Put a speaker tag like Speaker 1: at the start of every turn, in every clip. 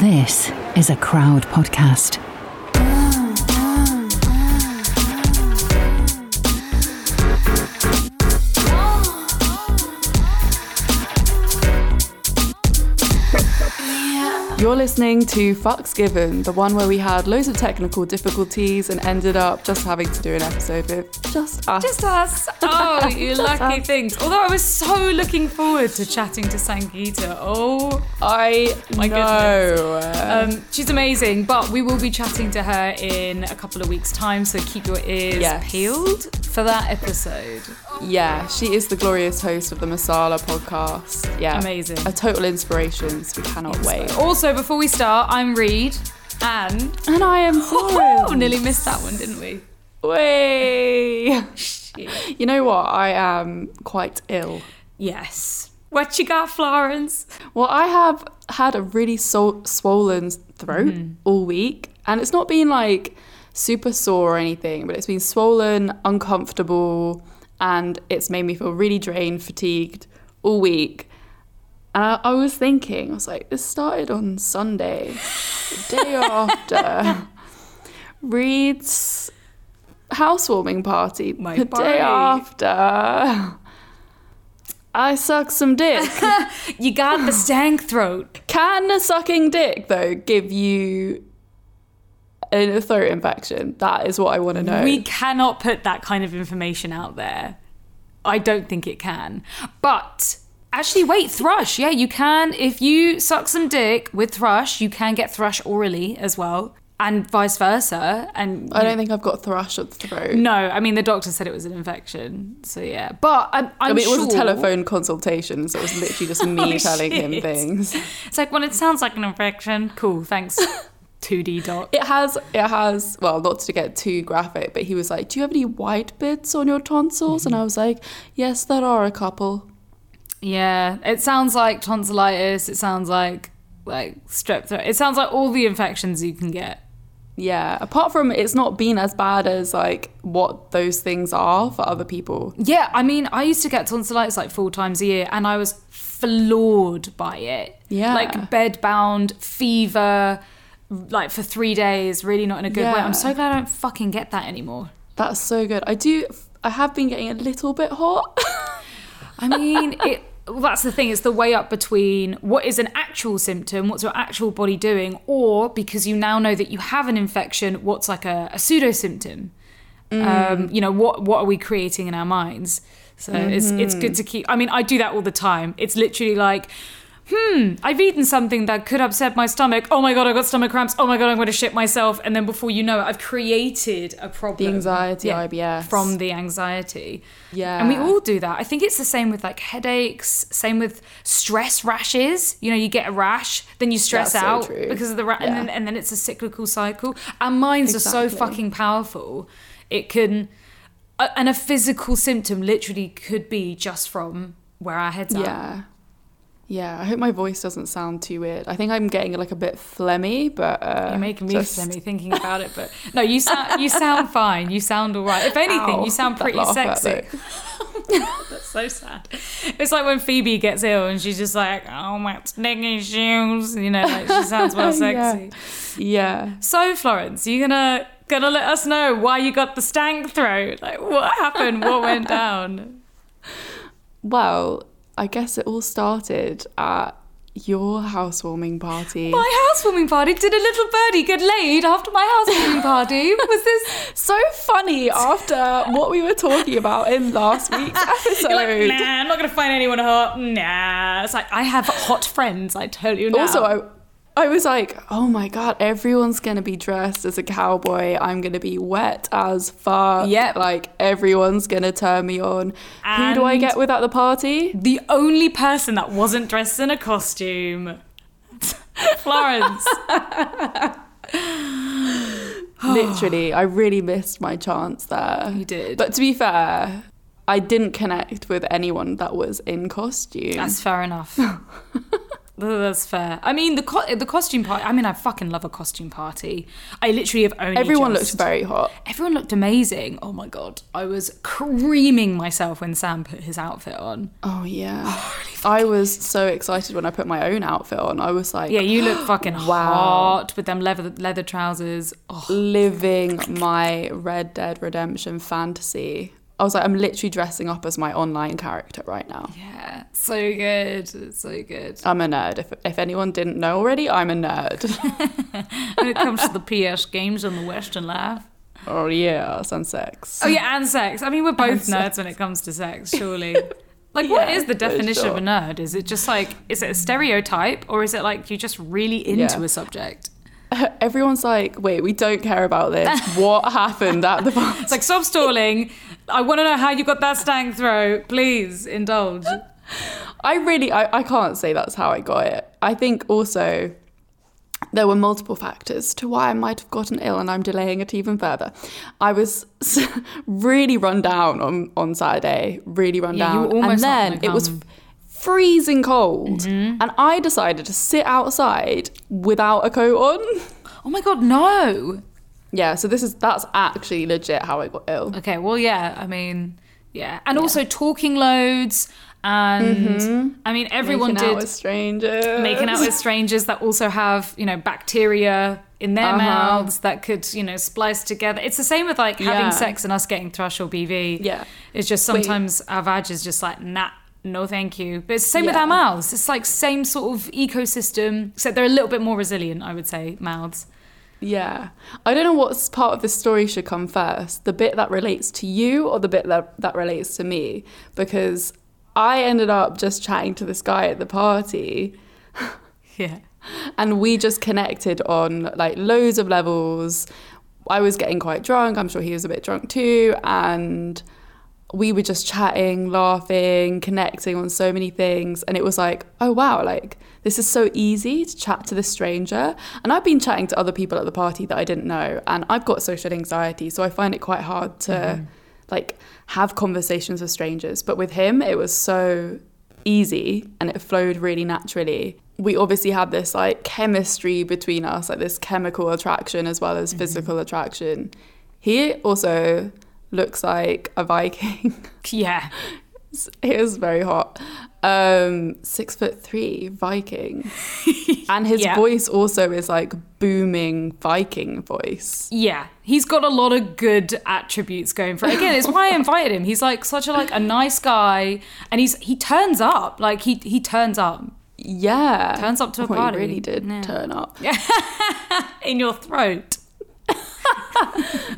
Speaker 1: This is a crowd podcast.
Speaker 2: You're listening to Fucks Given, the one where we had loads of technical difficulties and ended up just having to do an episode with just us.
Speaker 3: Just us. Oh, you lucky
Speaker 2: us.
Speaker 3: things. Although I was so looking forward to chatting to Sangeeta. Oh
Speaker 2: I
Speaker 3: my
Speaker 2: know.
Speaker 3: Um, she's amazing, but we will be chatting to her in a couple of weeks' time, so keep your ears
Speaker 2: Yes.
Speaker 3: peeled for that episode.
Speaker 2: yeah, she is the glorious host of the Masala podcast. Yeah,
Speaker 3: Amazing.
Speaker 2: A total inspiration. So we cannot wait.
Speaker 3: Also, before we start, I'm Reed, and
Speaker 2: And I am
Speaker 3: oh,
Speaker 2: Florence.
Speaker 3: nearly missed that one, didn't we?
Speaker 2: Way. You know what? I am quite ill.
Speaker 3: Yes. What you got, Florence?
Speaker 2: Well, I have had a really so- swollen throat mm. all week, and it's not been like super sore or anything, but it's been swollen, uncomfortable, and it's made me feel really drained, fatigued all week. And I, I was thinking, I was like, this started on Sunday, the day after Reed's housewarming party,
Speaker 3: My
Speaker 2: the
Speaker 3: party.
Speaker 2: day after. I sucked some dick.
Speaker 3: You got the stank throat.
Speaker 2: Can a sucking dick though give you a throat infection? That is what I want to know.
Speaker 3: We cannot put that kind of information out there. I don't think it can. But actually, wait, thrush. Yeah, you can. If you suck some dick with thrush, you can get thrush orally as well, and vice versa. And
Speaker 2: I don't think I've got thrush of the throat.
Speaker 3: no, I mean the doctor said it was an infection. So yeah, but I'm, I'm
Speaker 2: I mean, it was a telephone consultation, so it was literally just me
Speaker 3: Oh,
Speaker 2: telling him things.
Speaker 3: It's like when it sounds like an infection. Cool, thanks. 2D doc.
Speaker 2: It has, it has. Well, not to get too graphic, but he was like, "Do you have any white bits on your tonsils?"
Speaker 3: Mm-hmm.
Speaker 2: And I was like, "Yes, there are a couple."
Speaker 3: Yeah, it sounds like tonsillitis. It sounds like like strep throat. It sounds like all the infections you can get.
Speaker 2: Yeah. Apart from it's not been as bad as like what those things are for other people.
Speaker 3: Yeah, I mean, I used to get tonsillitis like four times a year, and I was floored by it.
Speaker 2: Yeah.
Speaker 3: like bed bound, fever, like for three days. Really not in a good way. I'm so glad I don't fucking get that anymore.
Speaker 2: That's so good. I do. I have been getting a little bit hot.
Speaker 3: I mean, it. Well, that's the thing. It's the way up between what is an actual symptom, what's your actual body doing, or because you now know that you have an infection, what's like a, a pseudo symptom. Um, you know, what what are we creating in our minds? So it's it's good to keep. I mean, I do that all the time. It's literally like. Hmm, I've eaten something that could upset my stomach. Oh my god, I've got stomach cramps. Oh my god, I'm going to shit myself. And then before you know it, I've created a problem.
Speaker 2: The anxiety, IBS.
Speaker 3: From the anxiety.
Speaker 2: Yeah.
Speaker 3: And we all do that. I think it's the same with like headaches, same with stress rashes. You know, you get a rash, then you stress
Speaker 2: That's
Speaker 3: out
Speaker 2: true.
Speaker 3: because of the rash, and, then, and then it's a cyclical cycle. Our minds are so fucking powerful. It can, and a physical symptom literally could be just from where our heads are.
Speaker 2: Yeah. Yeah, I hope my voice doesn't sound too weird. I think I'm getting like a bit phlegmy, but uh,
Speaker 3: You're making me
Speaker 2: just-
Speaker 3: phlegmy thinking about it, but no, you sound you sound fine. You sound all right. If anything,
Speaker 2: Ow,
Speaker 3: you sound pretty sexy. That's so sad. It's like when Phoebe gets ill and she's just like, "Oh my sneaky shoes," you know, like she sounds well sexy.
Speaker 2: Yeah.
Speaker 3: So Florence, you gonna gonna let us know why you got the stank throat? Like, what happened? What went down?
Speaker 2: Well, I guess it all started at your housewarming party.
Speaker 3: My housewarming party. Did a little birdie get laid after my housewarming party? Was this?
Speaker 2: so funny after what we were talking about in last week's episode.
Speaker 3: Like, nah, I'm not gonna find anyone hot. Nah. It's like I have hot friends. I tell you now.
Speaker 2: Also, I, I was like, oh my god, everyone's gonna be dressed as a cowboy. I'm gonna be wet as fuck.
Speaker 3: Yep.
Speaker 2: Like everyone's gonna turn me on. Who do I get with at the party?
Speaker 3: the only person that wasn't dressed in a costume, Florence.
Speaker 2: Literally, I really missed my chance there.
Speaker 3: You did.
Speaker 2: But to be fair, I didn't connect with anyone that was in costume.
Speaker 3: That's fair enough. That's fair. I mean, the co- the costume party. I mean, I fucking love a costume party. I literally have only.
Speaker 2: Everyone
Speaker 3: just-
Speaker 2: looked very hot.
Speaker 3: Everyone looked amazing. Oh my god, I was creaming myself when Sam put his outfit on.
Speaker 2: Oh yeah. I was so excited when I put my own outfit on. I was like,
Speaker 3: Yeah, you look fucking
Speaker 2: Wow.
Speaker 3: hot with them leather leather trousers. Oh,
Speaker 2: living my Red Dead Redemption fantasy. I was like, I'm literally dressing up as my online character right now.
Speaker 3: yeah, so good, so good.
Speaker 2: I'm a nerd. If, if anyone didn't know already, I'm a nerd.
Speaker 3: when it comes to the PS games and the Western life.
Speaker 2: oh yeah, and sex.
Speaker 3: Oh yeah, and sex. I mean, we're both
Speaker 2: And
Speaker 3: nerds
Speaker 2: sex.
Speaker 3: when it comes to sex, surely. Like, what
Speaker 2: Yeah,
Speaker 3: is the definition of a nerd? Is it just like, is it a stereotype, or is it like you're just really into
Speaker 2: Yeah.
Speaker 3: a subject?
Speaker 2: Everyone's like, wait, we don't care about this. what happened at the bar?
Speaker 3: It's like, stop stalling. I want to know how you got that stank throat. Please indulge.
Speaker 2: I really, I, I can't say that's how I got it. I think also there were multiple factors to why I might have gotten ill, and I'm delaying it even further. I was really run down on, on Saturday, really run
Speaker 3: Yeah,
Speaker 2: down. and then it was.
Speaker 3: Mm-hmm.
Speaker 2: freezing cold, and I decided to sit outside without a coat on.
Speaker 3: Oh my god, no.
Speaker 2: Yeah, so this is that's actually legit how I got ill.
Speaker 3: Okay, well, yeah. I mean, yeah, and also talking loads, and I mean, everyone
Speaker 2: Making out
Speaker 3: did
Speaker 2: with strangers.
Speaker 3: making out with strangers that also have you know bacteria in their
Speaker 2: Uh-huh.
Speaker 3: mouths that could you know splice together. It's the same with like having
Speaker 2: Yeah.
Speaker 3: sex and us getting thrush or BV.
Speaker 2: Yeah.
Speaker 3: it's just
Speaker 2: Wait.
Speaker 3: sometimes our vag is just like nah. No, thank you. But it's the same with our mouths. It's like same sort of ecosystem, except they're a little bit more resilient. I would say mouths.
Speaker 2: Yeah. I don't know what part of this story should come first the bit that relates to you or the bit that, that relates to me. Because I ended up just chatting to this guy at the party
Speaker 3: Yeah.
Speaker 2: and we just connected on like loads of levels. I was getting quite drunk. I'm sure he was a bit drunk too. And we were just chatting, laughing, connecting on so many things. And it was like, oh, wow, like this is so easy to chat to this stranger. And I've been chatting to other people at the party that I didn't know. And I've got social anxiety. So I find it quite hard to mm-hmm. like have conversations with strangers. But with him, it was so easy and it flowed really naturally. We obviously had this like chemistry between us, like this chemical attraction as well as mm-hmm. physical attraction. He also looks like a Viking.
Speaker 3: Yeah.
Speaker 2: he was very hot. Um, six foot three Viking. and his
Speaker 3: Yeah.
Speaker 2: voice also is like booming Viking voice.
Speaker 3: Yeah, he's got a lot of good attributes going for it. Again, it's why I invited him. He's like such a like a nice guy, and he's he turns up like he he turns up
Speaker 2: Yeah.
Speaker 3: Turns up to a
Speaker 2: Oh, he
Speaker 3: party.
Speaker 2: really did
Speaker 3: Yeah.
Speaker 2: turn up.
Speaker 3: Yeah, in your throat.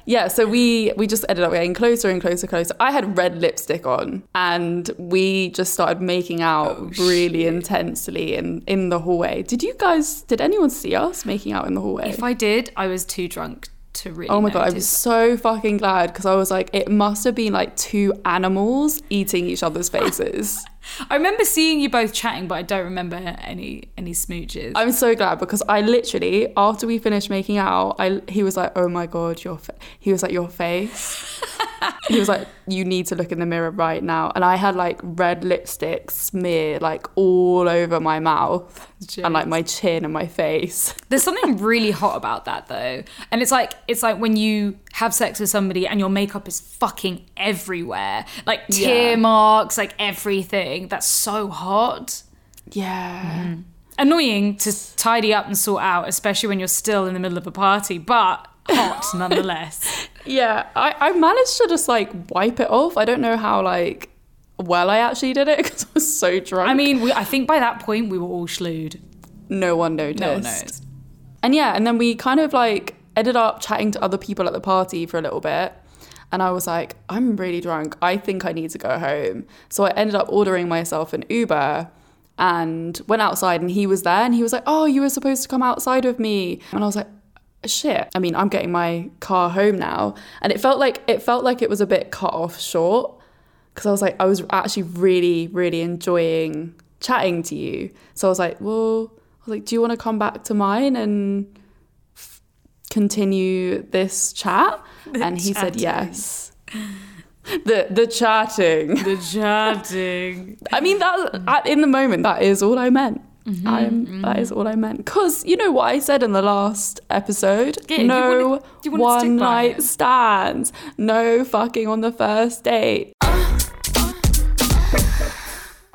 Speaker 2: Yeah, so we we just ended up getting closer and closer, closer. I had red lipstick on, and we just started making out
Speaker 3: Oh,
Speaker 2: really intensely in in the hallway. Did you guys? Did anyone see us making out in the hallway?
Speaker 3: If I did, I was too drunk to really.
Speaker 2: Oh my god, I was so fucking glad because I was like, it must have been like two animals eating each other's faces.
Speaker 3: I remember seeing you both chatting, but I don't remember any any smooches.
Speaker 2: I'm so glad because I literally, after we finished making out, I he was like, "Oh my god, your," fa-. he was like, "Your face." he was like, "You need to look in the mirror right now," and I had like red lipstick smear like all over my mouth and like my chin and my face.
Speaker 3: There's something really hot about that though. And it's like it's like when you have sex with somebody and your makeup is fucking everywhere. Like tear
Speaker 2: Yeah.
Speaker 3: marks, like everything. That's so hot.
Speaker 2: Yeah. Mm.
Speaker 3: Annoying to tidy up and sort out, especially when you're still in the middle of a party, but hot nonetheless.
Speaker 2: Yeah, I, I managed to just like wipe it off. I don't know how like well I actually did it because I was so drunk.
Speaker 3: I mean, we, I think by that point we were all schlewed.
Speaker 2: no one noticed.
Speaker 3: No one noticed.
Speaker 2: And yeah, and then we kind of like ended up chatting to other people at the party for a little bit. And I was like, I'm really drunk. I think I need to go home. So I ended up ordering myself an Uber and went outside and he was there and he was like, Oh, you were supposed to come outside with me. And I was like, shit. I mean, I'm getting my car home now. And it felt like it felt like it was a bit cut off short. Cause I was like, I was actually really, really enjoying chatting to you. So I was like, well, I was like, do you want to come back to mine and f- continue this chat? and he said yes. The the chatting.
Speaker 3: The chatting.
Speaker 2: I mean that in the moment that is all I meant. Mm-hmm, I'm, that mm-hmm. is all I meant. Because you know what I said in the last episode?
Speaker 3: Yeah, you
Speaker 2: no
Speaker 3: you wanted to
Speaker 2: one night
Speaker 3: it.
Speaker 2: stands. No fucking on the first date.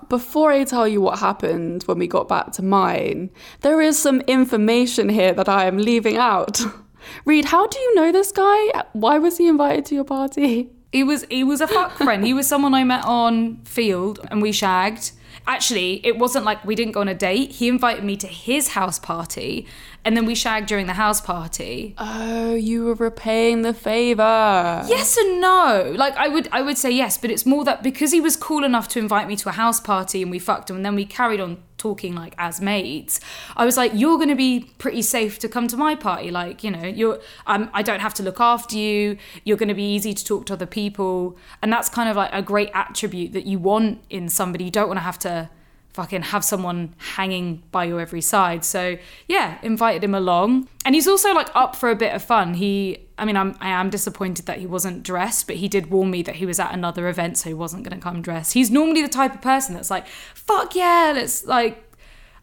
Speaker 2: Before I tell you what happened when we got back to mine, there is some information here that I am leaving out. Reed, how do you know this guy? Why was he invited to your party?
Speaker 3: He was he was a fuck friend. He was someone I met on Feeld and we shagged. Actually, it wasn't like we didn't go on a date. He invited me to his house party and then we shagged during the house party.
Speaker 2: Oh, you were repaying the favor.
Speaker 3: Yes and no. Like I would I would say yes, but it's more that because he was cool enough to invite me to a house party and we fucked him and then we carried on talking like as mates. I was like, you're gonna be pretty safe to come to my party. Like, you know, you're um, I don't have to look after you. You're gonna be easy to talk to other people. And that's kind of like a great attribute that you want in somebody. You don't want to have to fucking have someone hanging by your every side. So yeah, invited him along, and he's also like up for a bit of fun. He, I mean, I'm I am disappointed that he wasn't dressed, but he did warn me that he was at another event, so he wasn't going to come dressed. He's normally the type of person that's like, fuck yeah, let's like,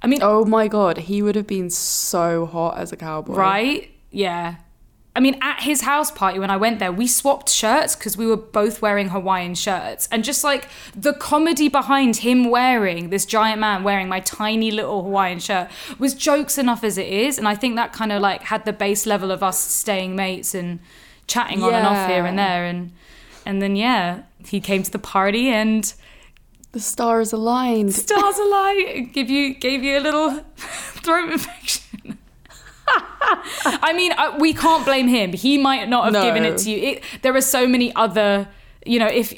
Speaker 3: I mean,
Speaker 2: Oh my god, he would have been so hot as a cowboy.
Speaker 3: right? Yeah. I mean, at his house party when I went there, we swapped shirts because we were both wearing Hawaiian shirts. And just like the comedy behind him wearing this giant man wearing my tiny little Hawaiian shirt was jokes enough as it is. And I think that kind of like had the base level of us staying mates and chatting on and off here and there. And and then yeah, he came to the party and
Speaker 2: The stars aligned.
Speaker 3: stars aligned. give you gave you a little throat infection. I mean, uh, we can't blame him. He might not have
Speaker 2: No.
Speaker 3: given it to you. It, there are so many other, you know, if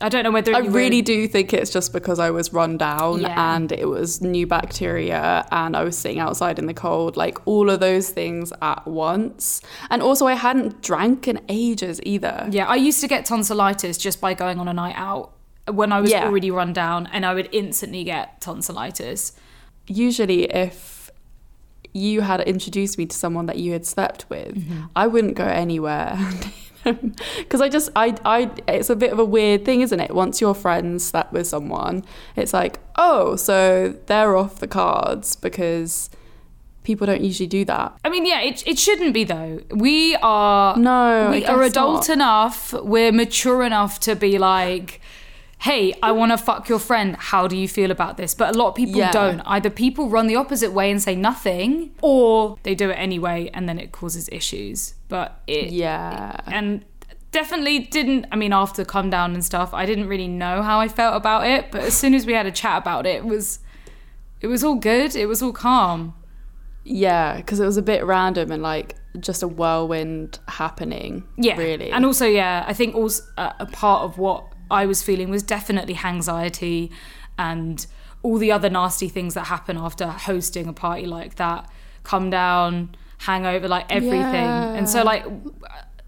Speaker 3: I don't know whether
Speaker 2: I really do think it's just because I was run down
Speaker 3: Yeah.
Speaker 2: and it was new bacteria and I was sitting outside in the cold, like all of those things at once. And also, I hadn't drank in ages either.
Speaker 3: Yeah, I used to get tonsillitis just by going on a night out when I was
Speaker 2: Yeah.
Speaker 3: already run down, and I would instantly get tonsillitis.
Speaker 2: Usually, if you had introduced me to someone that you had slept with, mm-hmm. I wouldn't go anywhere. Because I just, I, I, it's a bit of a weird thing, isn't it? Once you're friends slept with someone, it's like, oh, so they're off the cards because people don't usually do that.
Speaker 3: I mean, yeah, it, it shouldn't be though. We are
Speaker 2: No,
Speaker 3: we are adult
Speaker 2: not.
Speaker 3: enough. We're mature enough to be like, hey, I want to fuck your friend. How do you feel about this? But a lot of people
Speaker 2: Yeah.
Speaker 3: don't. Either people run the opposite way and say nothing, or they do it anyway, and then it causes issues. But it
Speaker 2: Yeah.
Speaker 3: and definitely didn't i mean after come down and stuff i didn't really know how i felt about it but as soon as we had a chat about it it was it was all good it was all calm
Speaker 2: Yeah, because it was a bit random and like just a whirlwind happening.
Speaker 3: yeah
Speaker 2: Really.
Speaker 3: and also yeah i think also uh, a part of what i was feeling was definitely anxiety and all the other nasty things that happen after hosting a party like that come down hangover like everything and so like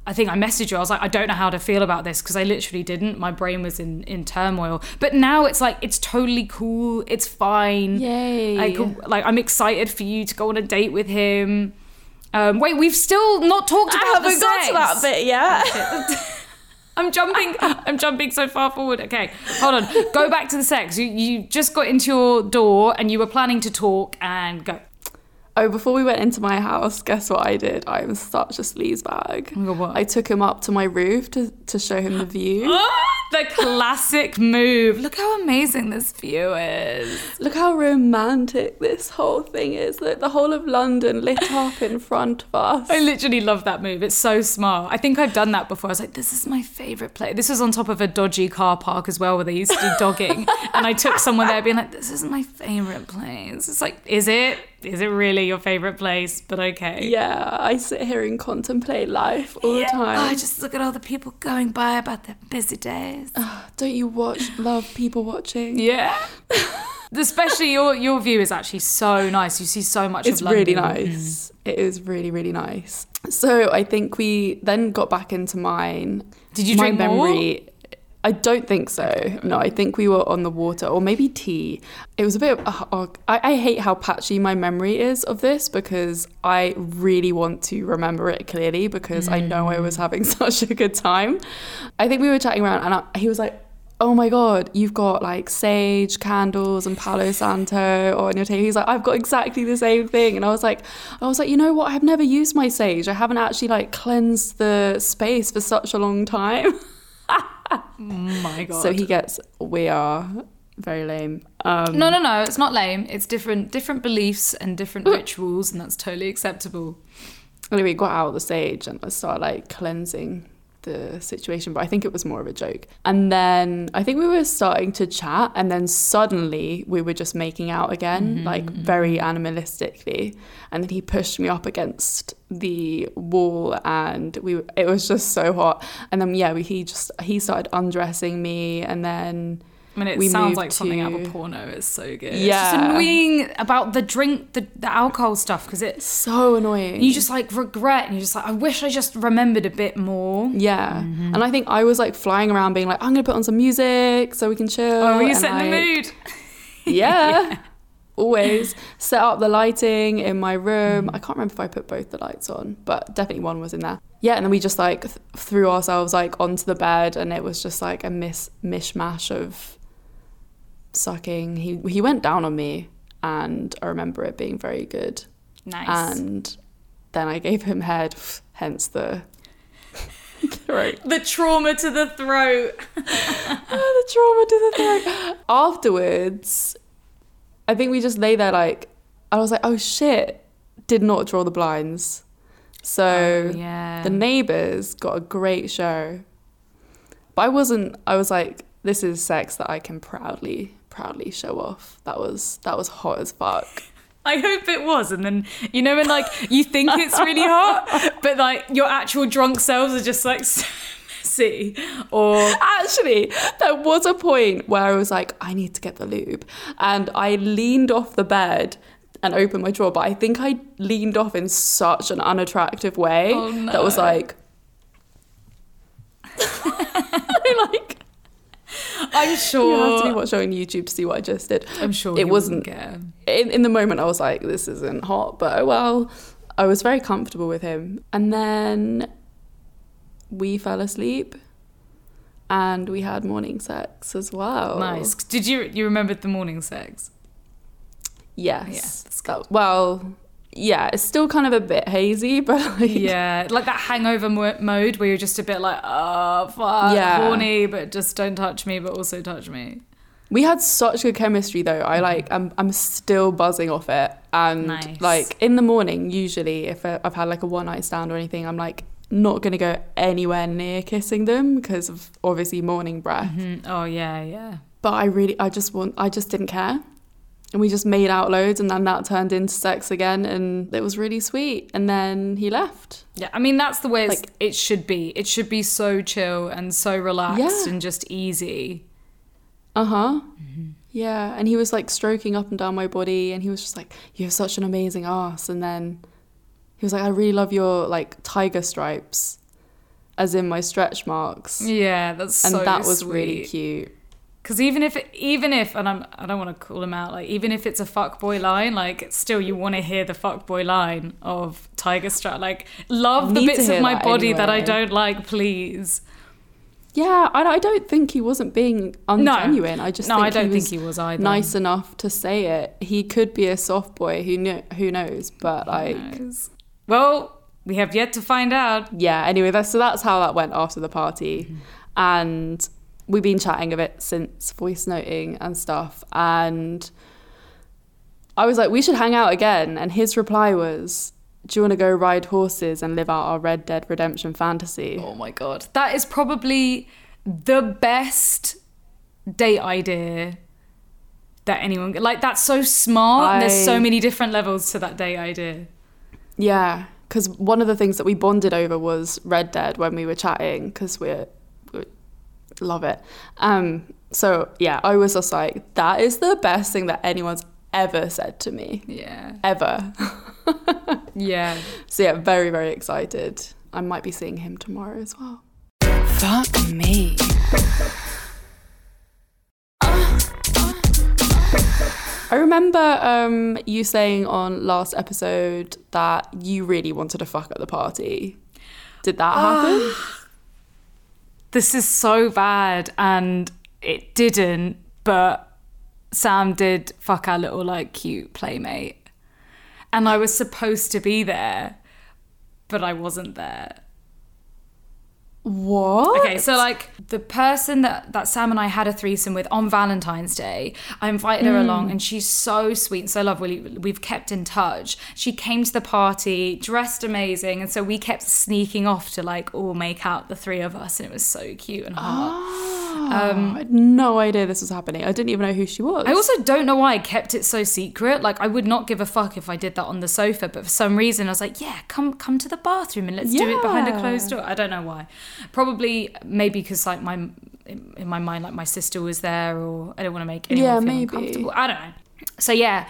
Speaker 3: I think I messaged you. I was like, I don't know how to feel about this because I literally didn't. My brain was in, in turmoil. But now it's like it's totally cool. It's fine.
Speaker 2: Yay.
Speaker 3: Like, like I'm excited for you to go on a date with him. Um, wait, we've still not talked about the sex.
Speaker 2: bit yet.
Speaker 3: I'm jumping. I'm jumping so far forward. Okay, hold on. Go back to the sex. You you just got into your door and you were planning to talk and go.
Speaker 2: Oh, before we went into my house, guess what I did? I am such a sleaze bag.
Speaker 3: Oh?
Speaker 2: I took him up to my roof to, to show him the view.
Speaker 3: Oh the classic move. Look how amazing this view is.
Speaker 2: Look how romantic this whole thing is. Look, the whole of London lit up in front of us.
Speaker 3: I literally love that move. It's so smart. I think I've done that before. I was like, this is my favorite place. This was on top of a dodgy car park as well, where they used to do dogging. and I took someone there being like, this is my favorite place. It's like, is it? Is it really your favorite place? But okay.
Speaker 2: Yeah, I sit here and contemplate life all the
Speaker 3: Yeah.
Speaker 2: Oh, time.
Speaker 3: Oh, I just look at all the people going by about their busy days.
Speaker 2: Ah, don't you watch love people watching?
Speaker 3: Yeah. Especially your your view is actually so nice. You see so much
Speaker 2: It's
Speaker 3: of London.
Speaker 2: It's really nice. Mm. It is really, really nice. So I think we then got back into mine.
Speaker 3: Did you
Speaker 2: My
Speaker 3: drink more?
Speaker 2: I don't think so. No, I think we were on the water or maybe tea. It was a bit. Of, uh, I, I hate how patchy my memory is of this because I really want to remember it clearly because I know I
Speaker 3: Mm.
Speaker 2: was having such a good time. I think we were chatting around and I, he was like, oh my god, you've got like sage candles and Palo Santo on your table. He's like, I've got exactly the same thing. And I was like, I was like, you know what? I've never used my sage. I haven't actually like cleansed the space for such a long time.
Speaker 3: my god.
Speaker 2: So he gets, we are very lame. Um,
Speaker 3: No, no, no. It's not lame. It's different, different beliefs and different rituals, and that's totally acceptable.
Speaker 2: anyway, got out of the stage and I started like cleansing the situation, but I think it was more of a joke. And then I think we were starting to chat, and then suddenly we were just making out again, mm-hmm. like very animalistically. And then he pushed me up against the wall, and we it was just so hot. And then yeah, we, he just he started undressing me, and then.
Speaker 3: I mean, it
Speaker 2: We
Speaker 3: sounds like something out of a porno. It's so good. It's
Speaker 2: Yeah.
Speaker 3: just annoying about the drink, the, the alcohol stuff, because it's
Speaker 2: So annoying.
Speaker 3: you just like regret, and you're just like, I wish I just remembered a bit more.
Speaker 2: Yeah.
Speaker 3: Mm-hmm.
Speaker 2: And I think I was like flying around being like, I'm going to put on some music so we can chill.
Speaker 3: Oh, you set in the mood.
Speaker 2: Yeah. Always set up the lighting in my room. I can't remember if I put both the lights on, but definitely one was in there. Yeah, and then we just like th- threw ourselves like onto the bed, and it was just like a mis- mishmash of sucking. He he went down on me, and I remember it being very good.
Speaker 3: Nice.
Speaker 2: And then I gave him head, hence the throat.
Speaker 3: the trauma to the throat.
Speaker 2: Oh, the trauma to the throat. Afterwards, I think we just lay there like, I was like, oh shit, did not draw the blinds. So
Speaker 3: Oh, yeah.
Speaker 2: the neighbors got a great show. But I wasn't, I was like, this is sex that I can proudly, proudly show off. That was, that was hot as fuck.
Speaker 3: I hope it was. And then, you know, when like you think it's really hot, but like your actual drunk selves are just like so messy. Or
Speaker 2: Actually, there was a point where I was like, I need to get the lube. And I leaned off the bed and opened my drawer, but I think I leaned off in such an unattractive way
Speaker 3: Oh,
Speaker 2: that was
Speaker 3: no.
Speaker 2: like. like
Speaker 3: I'm sure.
Speaker 2: you have to be watching on YouTube to see what I just did.
Speaker 3: I'm sure
Speaker 2: it wasn't. In, in the moment, I was like, "This isn't hot," but oh well. I was very comfortable with him, and then we fell asleep, and we had morning sex as well.
Speaker 3: Nice. Did you you remembered the morning sex?
Speaker 2: Yes.
Speaker 3: Yeah,
Speaker 2: That- uh, well, yeah, it's still kind of a bit hazy, but like,
Speaker 3: Yeah, like that hangover mo- mode where you're just a bit like, oh fuck,
Speaker 2: Yeah.
Speaker 3: horny, but just don't touch me, but also touch me.
Speaker 2: we had such good chemistry though. I like, I'm, I'm still buzzing off it. And
Speaker 3: Nice.
Speaker 2: like in the morning, usually if I've had like a one night stand or anything, I'm like not gonna go anywhere near kissing them because of obviously morning breath.
Speaker 3: Mhm. Oh yeah, yeah.
Speaker 2: But I really, I just want, I just didn't care. And we just made out loads, and then that turned into sex again, and it was really sweet. And then he left.
Speaker 3: Yeah, I mean that's the way
Speaker 2: Like-
Speaker 3: it should be. It should be so chill and so relaxed
Speaker 2: Yeah.
Speaker 3: and just easy.
Speaker 2: Uh huh. Yeah, and he was like stroking up and down my body, and he was just like, "You have such an amazing ass." And then he was like, "I really love your like tiger stripes," as in my stretch marks,
Speaker 3: Yeah, that's
Speaker 2: and
Speaker 3: so
Speaker 2: that was really cute.
Speaker 3: Because even if even if and I'm I don't want to call him out like even if it's a fuckboy line like still you want to hear the fuckboy line of Tiger Strut like love the bits of my
Speaker 2: that
Speaker 3: body that I don't like please.
Speaker 2: Yeah, I, I don't think he wasn't being ungenuine. I just
Speaker 3: no,
Speaker 2: think
Speaker 3: I don't
Speaker 2: he was
Speaker 3: think he was either.
Speaker 2: nice enough to say it. He could be a soft boy. Who knew? Who knows? But like,
Speaker 3: Nice. Well, we have yet to find out.
Speaker 2: yeah. Anyway, that's so that's how that went after the party, mm. and we've been chatting a bit since voice noting and stuff. And I was like, we should hang out again. And his reply was, "Do you want to go ride horses and live out our Red Dead Redemption fantasy?"
Speaker 3: Oh my god, that is probably the best date idea that anyone like. That's so smart. and There's so many different levels to that date idea.
Speaker 2: Yeah, because one of the things that we bonded over was Red Dead when we were chatting because we're, we love it. Um, so yeah, I was just like, that is the best thing that anyone's ever said to me,
Speaker 3: Yeah,
Speaker 2: ever.
Speaker 3: yeah.
Speaker 2: so yeah, very very excited. I might be seeing him tomorrow as well.
Speaker 1: Fuck me.
Speaker 2: I remember um, you saying on last episode that you really wanted to fuck at the party. Did that happen?
Speaker 3: This is so bad, and it didn't, but Sam did fuck our little like cute playmate. And I was supposed to be there, but I wasn't there.
Speaker 2: What?
Speaker 3: Okay, so like the person that, that Sam and I had a threesome with on Valentine's Day, I invited her hmm. along and she's so sweet and so lovely. We've kept in touch. She came to the party, dressed amazing, and so we kept sneaking off to like all make out the three of us, and it was so cute and hot. Ah.
Speaker 2: Um, I had no idea this was happening. I didn't even know who she was.
Speaker 3: I also don't know why I kept it so secret. Like I would not give a fuck if I did that on the sofa, but for some reason I was like, yeah, come come to the bathroom and let's do it behind a closed door. I don't know why. Probably maybe because like my in, in my mind like my sister was there or I don't want to make anyone
Speaker 2: Yeah,
Speaker 3: feel
Speaker 2: maybe.
Speaker 3: uncomfortable. I don't know. So yeah,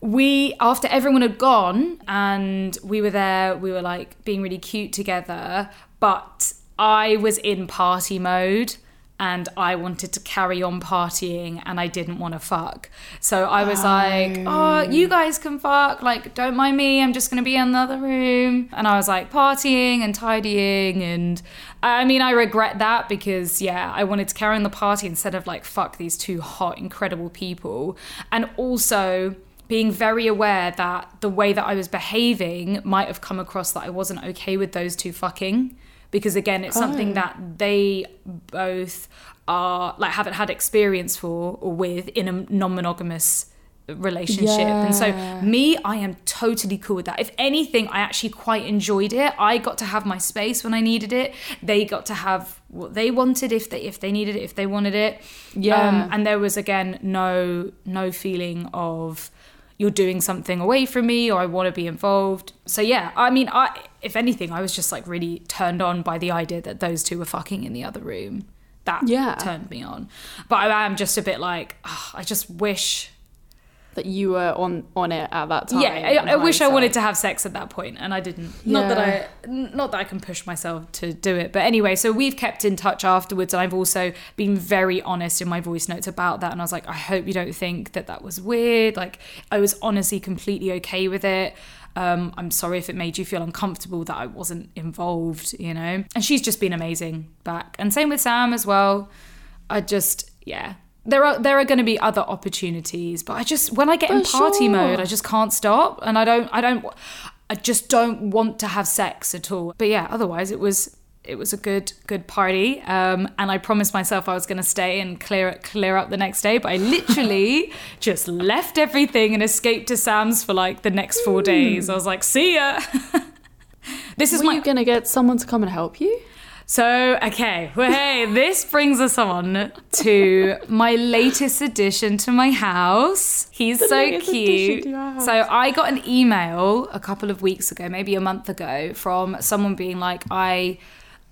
Speaker 3: we after everyone had gone and we were there, we were like being really cute together, but I was in party mode and I wanted to carry on partying and I didn't want to fuck. So I was oh. like, oh, you guys can fuck. Like, don't mind me. I'm just going to be in the other room. And I was like partying and tidying. And I mean, I regret that because, yeah, I wanted to carry on the party instead of like fuck these two hot, incredible people. And also, being very aware that the way that I was behaving might have come across that I wasn't okay with those two fucking. Because again, it's something that they both are like haven't had experience for or with in a non-monogamous relationship. And so me, I am totally cool with that. If anything, I actually quite enjoyed it. I got to have my space when I needed it. They got to have what they wanted if they if they needed it, if they wanted it.
Speaker 2: Yeah.
Speaker 3: Um, and there was again no no feeling of you're doing something away from me or I want to be involved. So yeah, I mean, I if anything, I was just like really turned on by the idea that those two were fucking in the other room. That
Speaker 2: Yeah.
Speaker 3: turned me on. But I am just a bit like, ah, I just wish
Speaker 2: that you were on on it at that time.
Speaker 3: yeah, I, I wish I wanted to have sex at that point, and I didn't. Not that I, not that I can push myself to do it. But anyway, so we've kept in touch afterwards, and I've also been very honest in my voice notes about that. And I was like, I hope you don't think that that was weird. Like, I was honestly completely okay with it. Um, I'm sorry if it made you feel uncomfortable that I wasn't involved, you know. And she's just been amazing back, and same with Sam as well. I just, yeah. There are there are going to be other opportunities, but I just when I get in party
Speaker 2: sure.
Speaker 3: mode, I just can't stop, and I don't I don't I just don't want to have sex at all. But yeah, otherwise it was it was a good good party, um, and I promised myself I was going to stay and clear clear up the next day. But I literally just left everything and escaped to Sam's for like the next four days. I was like, see ya. this is
Speaker 2: Were
Speaker 3: my
Speaker 2: you gonna get someone to come and help you?
Speaker 3: So, okay, well, hey, this brings us on to my latest addition to my house. He's so cute.
Speaker 2: to your house.
Speaker 3: So, I got an email a couple of weeks ago, maybe a month ago, from someone being like, I.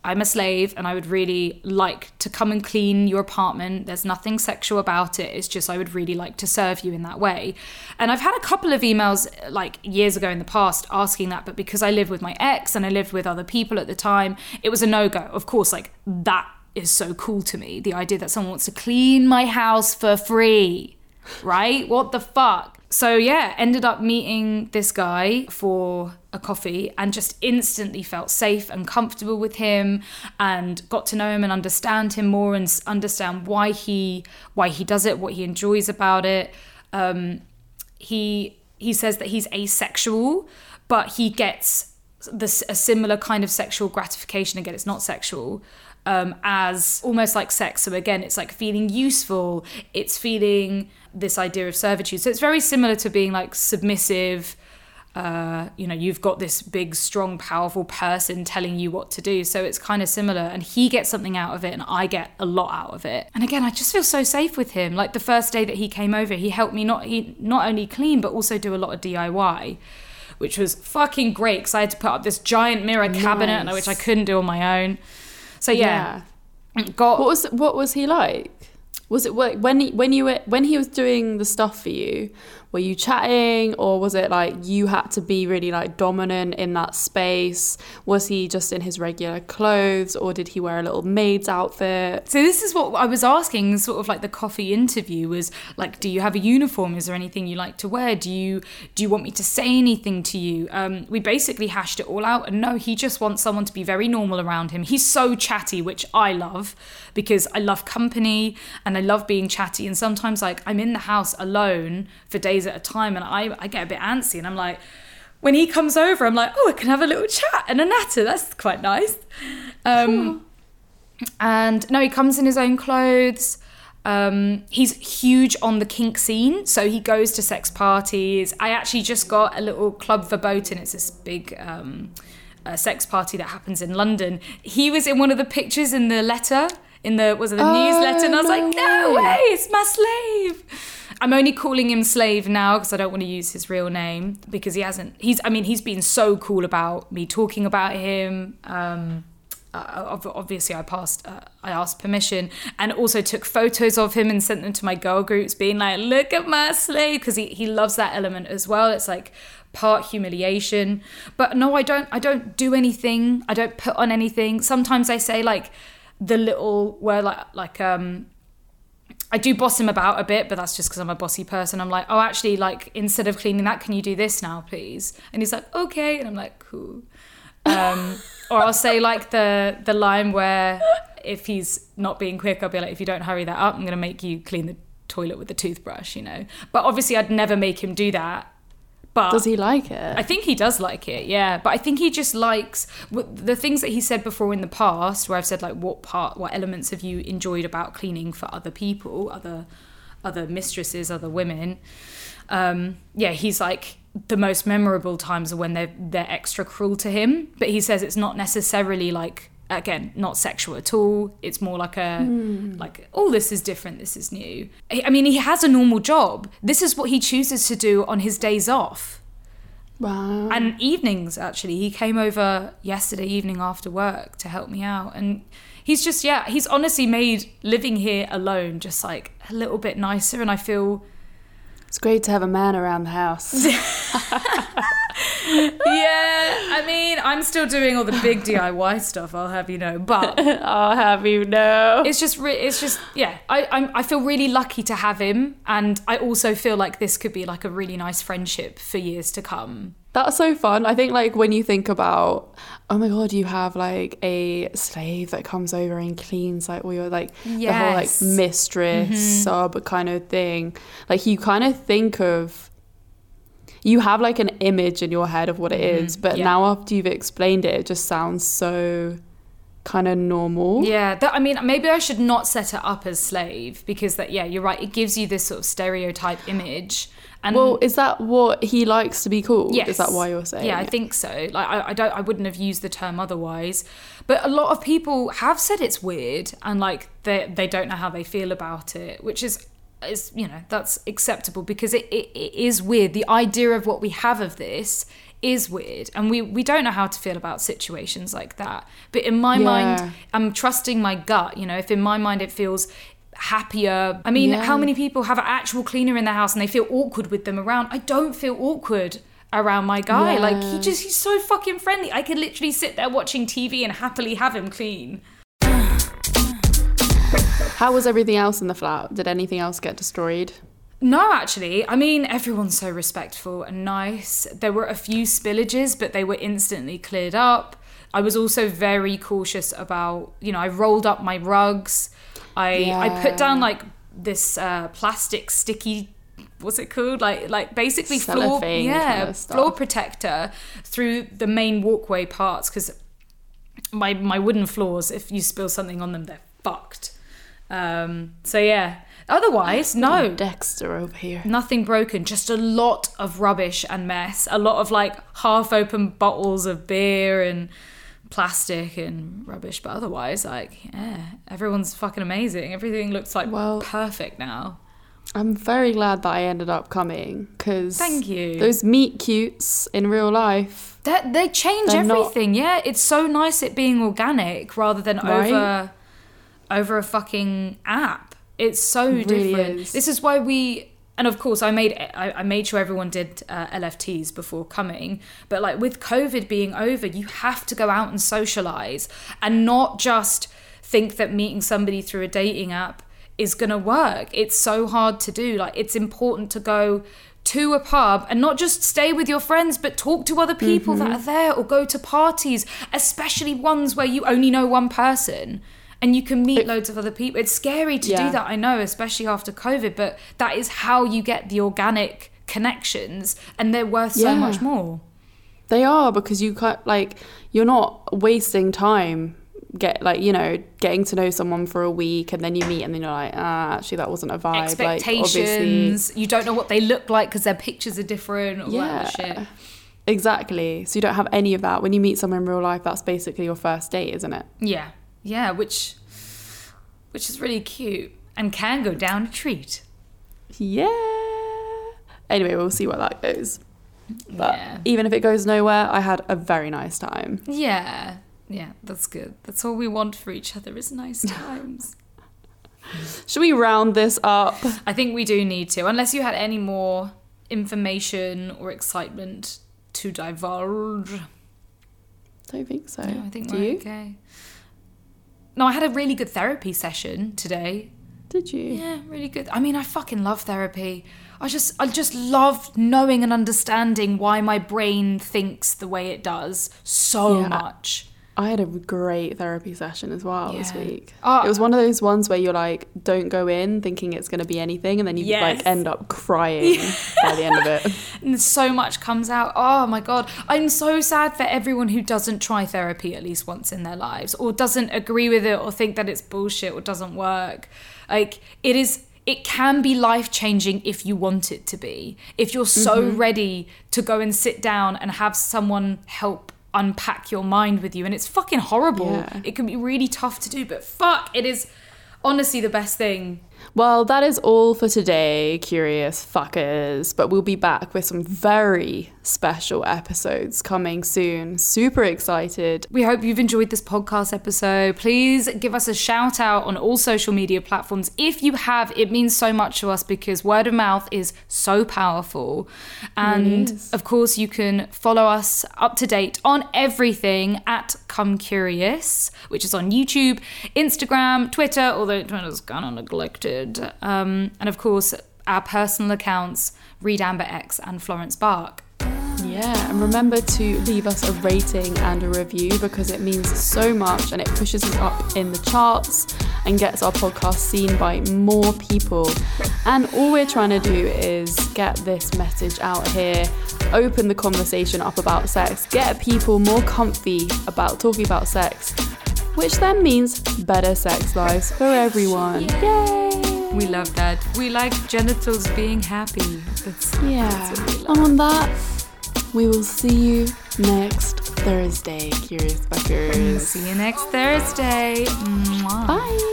Speaker 3: I'm a slave and I would really like to come and clean your apartment. There's nothing sexual about it. It's just I would really like to serve you in that way. And I've had a couple of emails like years ago in the past asking that, but because I live with my ex and I lived with other people at the time, it was a no go. Of course, like that is so cool to me. The idea that someone wants to clean my house for free, right? What the fuck? So yeah, ended up meeting this guy for a coffee and just instantly felt safe and comfortable with him and got to know him and understand him more and understand why he why he does it, what he enjoys about it. Um, he he says that he's asexual, but he gets this a similar kind of sexual gratification. Again, it's not sexual. Um, as almost like sex. So again, it's like feeling useful. It's feeling this idea of servitude. So it's very similar to being like submissive. Uh, you know, you've got this big, strong, powerful person telling you what to do. So it's kind of similar. And he gets something out of it, and I get a lot out of it. And again, I just feel so safe with him. Like the first day that he came over, he helped me not he not only clean but also do a lot of DIY, which was fucking great because I had to put up this giant mirror cabinet,
Speaker 2: Nice.
Speaker 3: which I couldn't do on my own. So yeah, got
Speaker 2: What was what was he like? Was it when he, when you were when he was doing the stuff for you? Were you chatting or was it like you had to be really like dominant in that space? Was he just in his regular clothes or did he wear a little maid's outfit?
Speaker 3: So this is what I was asking, sort of like the coffee interview was like, do you have a uniform? Is there anything you like to wear? Do you do you want me to say anything to you? Um, we basically hashed it all out, and no, he just wants someone to be very normal around him. He's so chatty, which I love because I love company and I love being chatty. And sometimes like I'm in the house alone for days at a time, and I I get a bit antsy, and I'm like. When he comes over, I'm like, oh, I can have a little chat and a natter. That's quite nice. Um, and no, he comes in his own clothes. Um, he's huge on the kink scene, so he goes to sex parties. I actually just got a little Klub Verboten. It's this big um, uh, sex party that happens in London. He was in one of the pictures in the letter, in the was it the
Speaker 2: Oh,
Speaker 3: newsletter, and I was
Speaker 2: no
Speaker 3: like, no
Speaker 2: way.
Speaker 3: way, it's my slave. I'm only calling him slave now because I don't want to use his real name because he hasn't. He's. I mean, he's been so cool about me talking about him. Um, uh, obviously I passed uh, I asked permission and also took photos of him and sent them to my girl groups being like look at my slave because he, he loves that element as well it's like part humiliation but no I don't I don't do anything I don't put on anything sometimes I say like the little where like like um I do boss him about a bit, but that's just because I'm a bossy person. I'm like, oh, actually, like instead of cleaning that, can you do this now, please? And he's like, okay, and I'm like, cool. Um, or I'll say like the the line where if he's not being quick, I'll be like, if you don't hurry that up, I'm gonna make you clean the toilet with the toothbrush, you know. But obviously, I'd never make him do that. But
Speaker 2: Does he like it?
Speaker 3: I think he does like it, yeah. But I think he just likes the things that he said before in the past, where I've said like, what part, what elements have you enjoyed about cleaning for other people, other, other mistresses, other women? Um, yeah, he's like the most memorable times are when they're they're extra cruel to him. But he says it's not necessarily like again not sexual at all. It's more like a hmm. like oh this is different this is new. I I mean he has a normal job. This is what he chooses to do on his days off.
Speaker 2: Wow.
Speaker 3: and evenings actually. He came over yesterday evening after work to help me out. And he's just yeah he's honestly made living here alone just like a little bit nicer. And i feel
Speaker 2: It's great to have a man around the house.
Speaker 3: yeah i mean i'm still doing all the big diy stuff i'll have you know but
Speaker 2: I'll have you know.
Speaker 3: it's just re- it's just yeah I I'm, I feel really lucky to have him and I also feel like this could be like a really nice friendship for years to come
Speaker 2: That's so fun. I think like when you think about, oh my god, you have like a slave that comes over and cleans like all your like the whole like
Speaker 3: Yes. Mm-hmm.
Speaker 2: mistress sub kind of thing. Like you kind of think of you have like an image in your head of what it is, but
Speaker 3: Mm-hmm. yeah.
Speaker 2: now after you've explained it, it just sounds so kind of normal.
Speaker 3: yeah that I mean maybe I should not set it up as slave because that yeah you're right it gives you this sort of stereotype image and
Speaker 2: Well, is that what he likes to be called?
Speaker 3: Yes.
Speaker 2: Is that why you're saying?
Speaker 3: Yeah, I think so. Like I, I don't I wouldn't have used the term otherwise. But a lot of people have said it's weird and like they they don't know how they feel about it, which is is you know, that's acceptable because it, it, it is weird. The idea of what we have of this is weird and we we don't know how to feel about situations like that. But in my
Speaker 2: Yeah.
Speaker 3: mind I'm trusting my gut, you know, if in my mind it feels happier. I mean,
Speaker 2: Yeah.
Speaker 3: how many people have an actual cleaner in their house and they feel awkward with them around? I don't feel awkward around my guy. Like he just he's so fucking friendly. I could literally sit there watching TV and happily have him clean.
Speaker 2: How was everything else in the flat? Did anything else get destroyed?
Speaker 3: No, actually. I mean, everyone's so respectful and nice. There were a few spillages, but they were instantly cleared up. I was also very cautious about, you know, I rolled up my rugs. I I put down like this uh, plastic sticky what's it called? Like like basically floor yeah,
Speaker 2: kinda
Speaker 3: floor protector through the main walkway parts cuz my my wooden floors if you spill something on them they're fucked. Um so yeah. Otherwise, no.
Speaker 2: Dexter over here.
Speaker 3: Nothing broken, just a lot of rubbish and mess. A lot of like half open bottles of beer and plastic and rubbish. But otherwise, like, yeah, everyone's fucking amazing. Everything looks like
Speaker 2: Well-
Speaker 3: perfect now.
Speaker 2: I'm very glad that I ended up coming because
Speaker 3: Thank you.
Speaker 2: Those meet cutes in real life.
Speaker 3: That they change
Speaker 2: They're not-
Speaker 3: everything. Yeah, it's so nice it being organic rather than
Speaker 2: Right?
Speaker 3: over over a fucking app. It's so
Speaker 2: It really
Speaker 3: different.
Speaker 2: is.
Speaker 3: This is why we and of course, I made I, I made sure everyone did uh, LFTs before coming. But like with COVID being over, you have to go out and socialize, and not just think that meeting somebody through a dating app is gonna work. It's so hard to do. Like it's important to go to a pub and not just stay with your friends, but talk to other people that are there or go to parties, especially ones where you only know one person and you can meet loads of other people. It's scary to
Speaker 2: Yeah.
Speaker 3: do that, I know, especially after COVID, but that is how you get the organic connections and they're worth so much more.
Speaker 2: They are because you can't like you're not wasting time get like you know getting to know someone for a week and then you meet and then you're like ah actually that wasn't a vibe like obviously
Speaker 3: Expectations. you don't know what they look like because their pictures are different or
Speaker 2: yeah
Speaker 3: shit.
Speaker 2: exactly so you don't have any of that when you meet someone in real life that's basically your first date isn't it
Speaker 3: Yeah. Yeah, which which is really cute and can go down a treat.
Speaker 2: yeah anyway we'll see where that goes but
Speaker 3: Yeah.
Speaker 2: even if it goes nowhere i had a very nice time
Speaker 3: Yeah. Yeah, that's good. That's all we want for each other is nice times.
Speaker 2: should we round this up
Speaker 3: I think we do need to, unless you had any more information or excitement to divulge.
Speaker 2: don't think so
Speaker 3: No, I think
Speaker 2: do
Speaker 3: we're
Speaker 2: you
Speaker 3: okay. No, I had a really good therapy session today.
Speaker 2: did you
Speaker 3: Yeah, really good. I mean, I fucking love therapy. I just I just love knowing and understanding why my brain thinks the way it does so
Speaker 2: Yeah.
Speaker 3: much.
Speaker 2: I had a great therapy session as well this week.
Speaker 3: Oh.
Speaker 2: it was one of those ones where you're like, don't go in thinking it's going to be anything, and then you
Speaker 3: Yes.
Speaker 2: like end up crying by the end of it.
Speaker 3: And so much comes out. Oh my god. I'm so sad for everyone who doesn't try therapy at least once in their lives or doesn't agree with it or think that it's bullshit or doesn't work. Like it is it can be life changing if you want it to be. If you're so
Speaker 2: Mm-hmm.
Speaker 3: ready to go and sit down and have someone help unpack your mind with you and it's fucking horrible.
Speaker 2: Yeah.
Speaker 3: It can be really tough to do, but fuck, it is honestly the best thing.
Speaker 2: Well, that is all for today, curious fuckers. But we'll be back with some very special episodes coming soon. Super excited.
Speaker 3: We hope you've enjoyed this podcast episode. Please give us a shout out on all social media platforms. If you have, it means so much to us because word of mouth is so powerful. And of course, you can follow us up to date on everything at Come Curious, which is on YouTube, Instagram, Twitter, although Twitter's kind of neglected. Um, and of course, our personal accounts, Reed Amber X and Florence Bark.
Speaker 2: Yeah, and remember to leave us a rating and a review because it means so much and it pushes us up in the charts and gets our podcast seen by more people. And all we're trying to do is get this message out here, open the conversation up about sex, get people more comfy about talking about sex, which then means better sex lives for everyone. Yay!
Speaker 3: We love that. We like genitals being happy. That's
Speaker 2: Yeah. And on that, we will see you next Thursday, curious fuckers.
Speaker 3: See you next Thursday. Mwah.
Speaker 2: Bye.